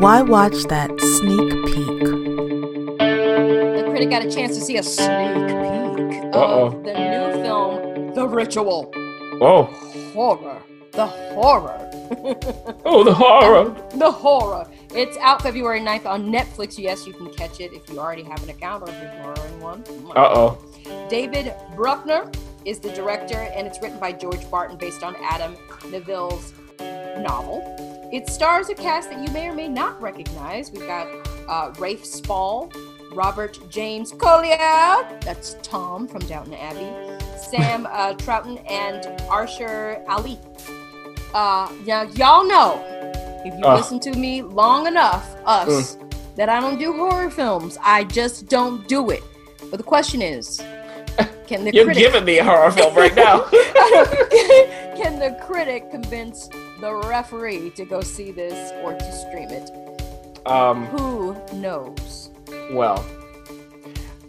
why watch that sneak peek? The critic got a chance to see a sneak peek Uh-oh. of the new film, The Ritual. Oh, Horror. The horror. oh, the horror. the horror. It's out February 9th on Netflix. Yes, you can catch it if you already have an account or if you're borrowing one. Uh oh. David Bruckner is the director, and it's written by George Barton based on Adam Nevill's novel. It stars a cast that you may or may not recognize. We've got uh, Rafe Spall, Robert James Collier, that's Tom from Downton Abbey, Sam uh, Troughton, and Arsher Ali. Uh, now, y'all know, if you Uh. listen to me long enough, us, that I don't do horror films. I just don't do it. But the question is, can the You're critic giving me a horror film right now. can the critic convince the referee to go see this or to stream it? um, Who knows? well,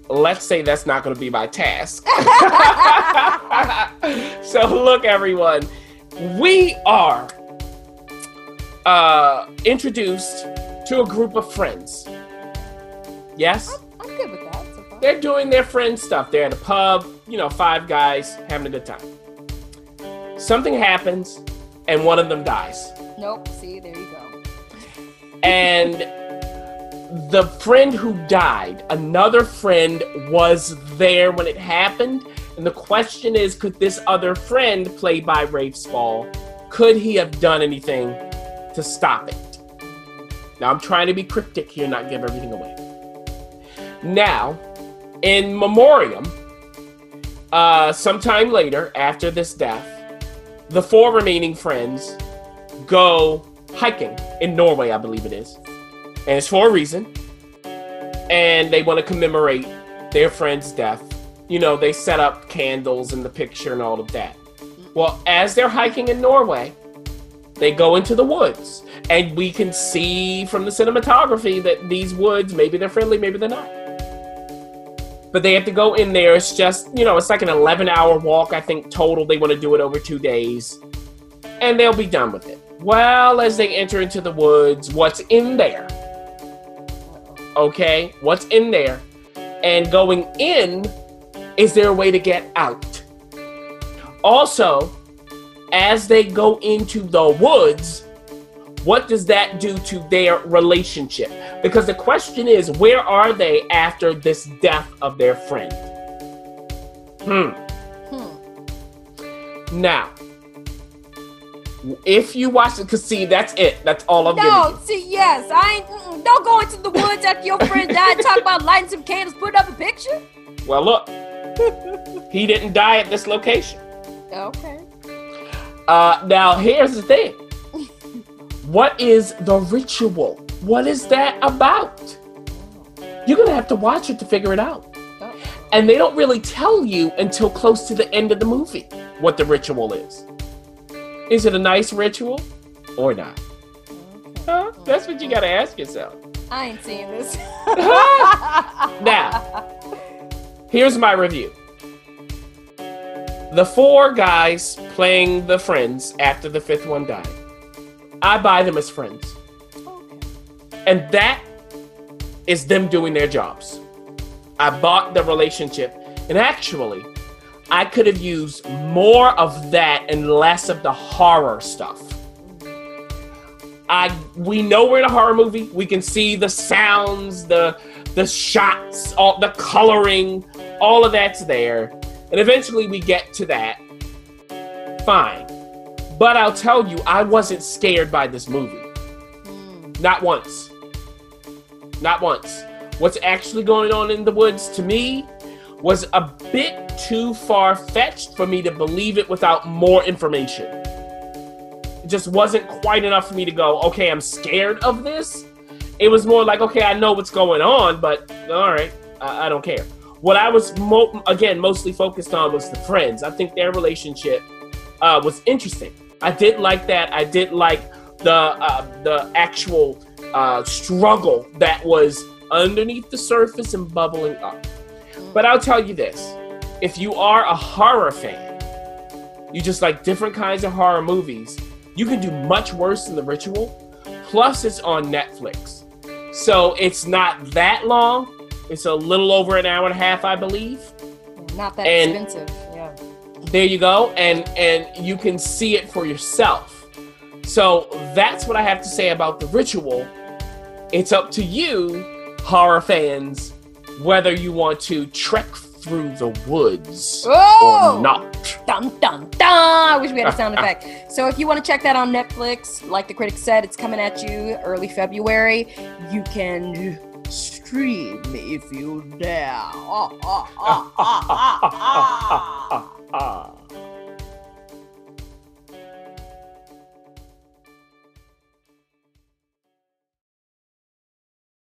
let's say that's not going to be my task. so, look, everyone, we are uh, introduced to a group of friends. Yes? I'm good with that so far. They're doing their friend stuff. They're at a pub, you know, five guys having a good time. Something happens, and one of them dies. Nope. See, there you go. And the friend who died, another friend was there when it happened. And the question is could this other friend, played by Rafe Spall, could he have done anything to stop it? Now, I'm trying to be cryptic here, not give everything away. Now, in memoriam, uh, sometime later, after this death, the four remaining friends go hiking in Norway, I believe it is. And it's for a reason. And they want to commemorate their friend's death. You know, they set up candles in the picture and all of that. Well, as they're hiking in Norway, they go into the woods. And we can see from the cinematography that these woods, maybe they're friendly, maybe they're not. But they have to go in there. It's just, you know, it's like an 11 hour walk, I think, total. They want to do it over two days. And they'll be done with it. Well, as they enter into the woods, what's in there? Okay, what's in there? And going in, is there a way to get out? Also, as they go into the woods, what does that do to their relationship? Because the question is, where are they after this death of their friend? Hmm. Hmm. Now, if you watch it, because see, that's it. That's all I'm No, you. see, yes, I ain't. Don't go into the woods after your friend died. Talk about lighting some candles, put up a picture. Well, look, he didn't die at this location. Okay. Uh, now, here's the thing. What is the ritual? What is that about? You're gonna have to watch it to figure it out. Oh. And they don't really tell you until close to the end of the movie what the ritual is. Is it a nice ritual or not? Huh? That's what you gotta ask yourself. I ain't seeing this. Now, here's my review. The four guys playing the friends after the fifth one died. I buy them as friends. Okay. And that is them doing their jobs. I bought the relationship. And actually, I could have used more of that and less of the horror stuff. I we know we're in a horror movie. We can see the sounds, the the shots, all the coloring, all of that's there. And eventually we get to that. Fine. But I'll tell you, I wasn't scared by this movie. Hmm. Not once. Not once. What's actually going on in the woods to me was a bit too far fetched for me to believe it without more information. It just wasn't quite enough for me to go, okay, I'm scared of this. It was more like, okay, I know what's going on, but all right, I, I don't care. What I was, mo- again, mostly focused on was the friends. I think their relationship uh, was interesting. I did like that. I did like the uh, the actual uh, struggle that was underneath the surface and bubbling up. But I'll tell you this: if you are a horror fan, you just like different kinds of horror movies. You can do much worse than The Ritual. plus it's on Netflix. So it's not that long. It's a little over an hour and a half, I believe. Not that And- expensive. There you go. And and you can see it for yourself. So that's what I have to say about the ritual. It's up to you, horror fans, whether you want to trek through the woods Oh! or not. Dun dun dun! I wish we had a sound effect. So if you want to check that on Netflix, like the critic said, it's coming at you early February. You can stream if you dare. Ah, ah,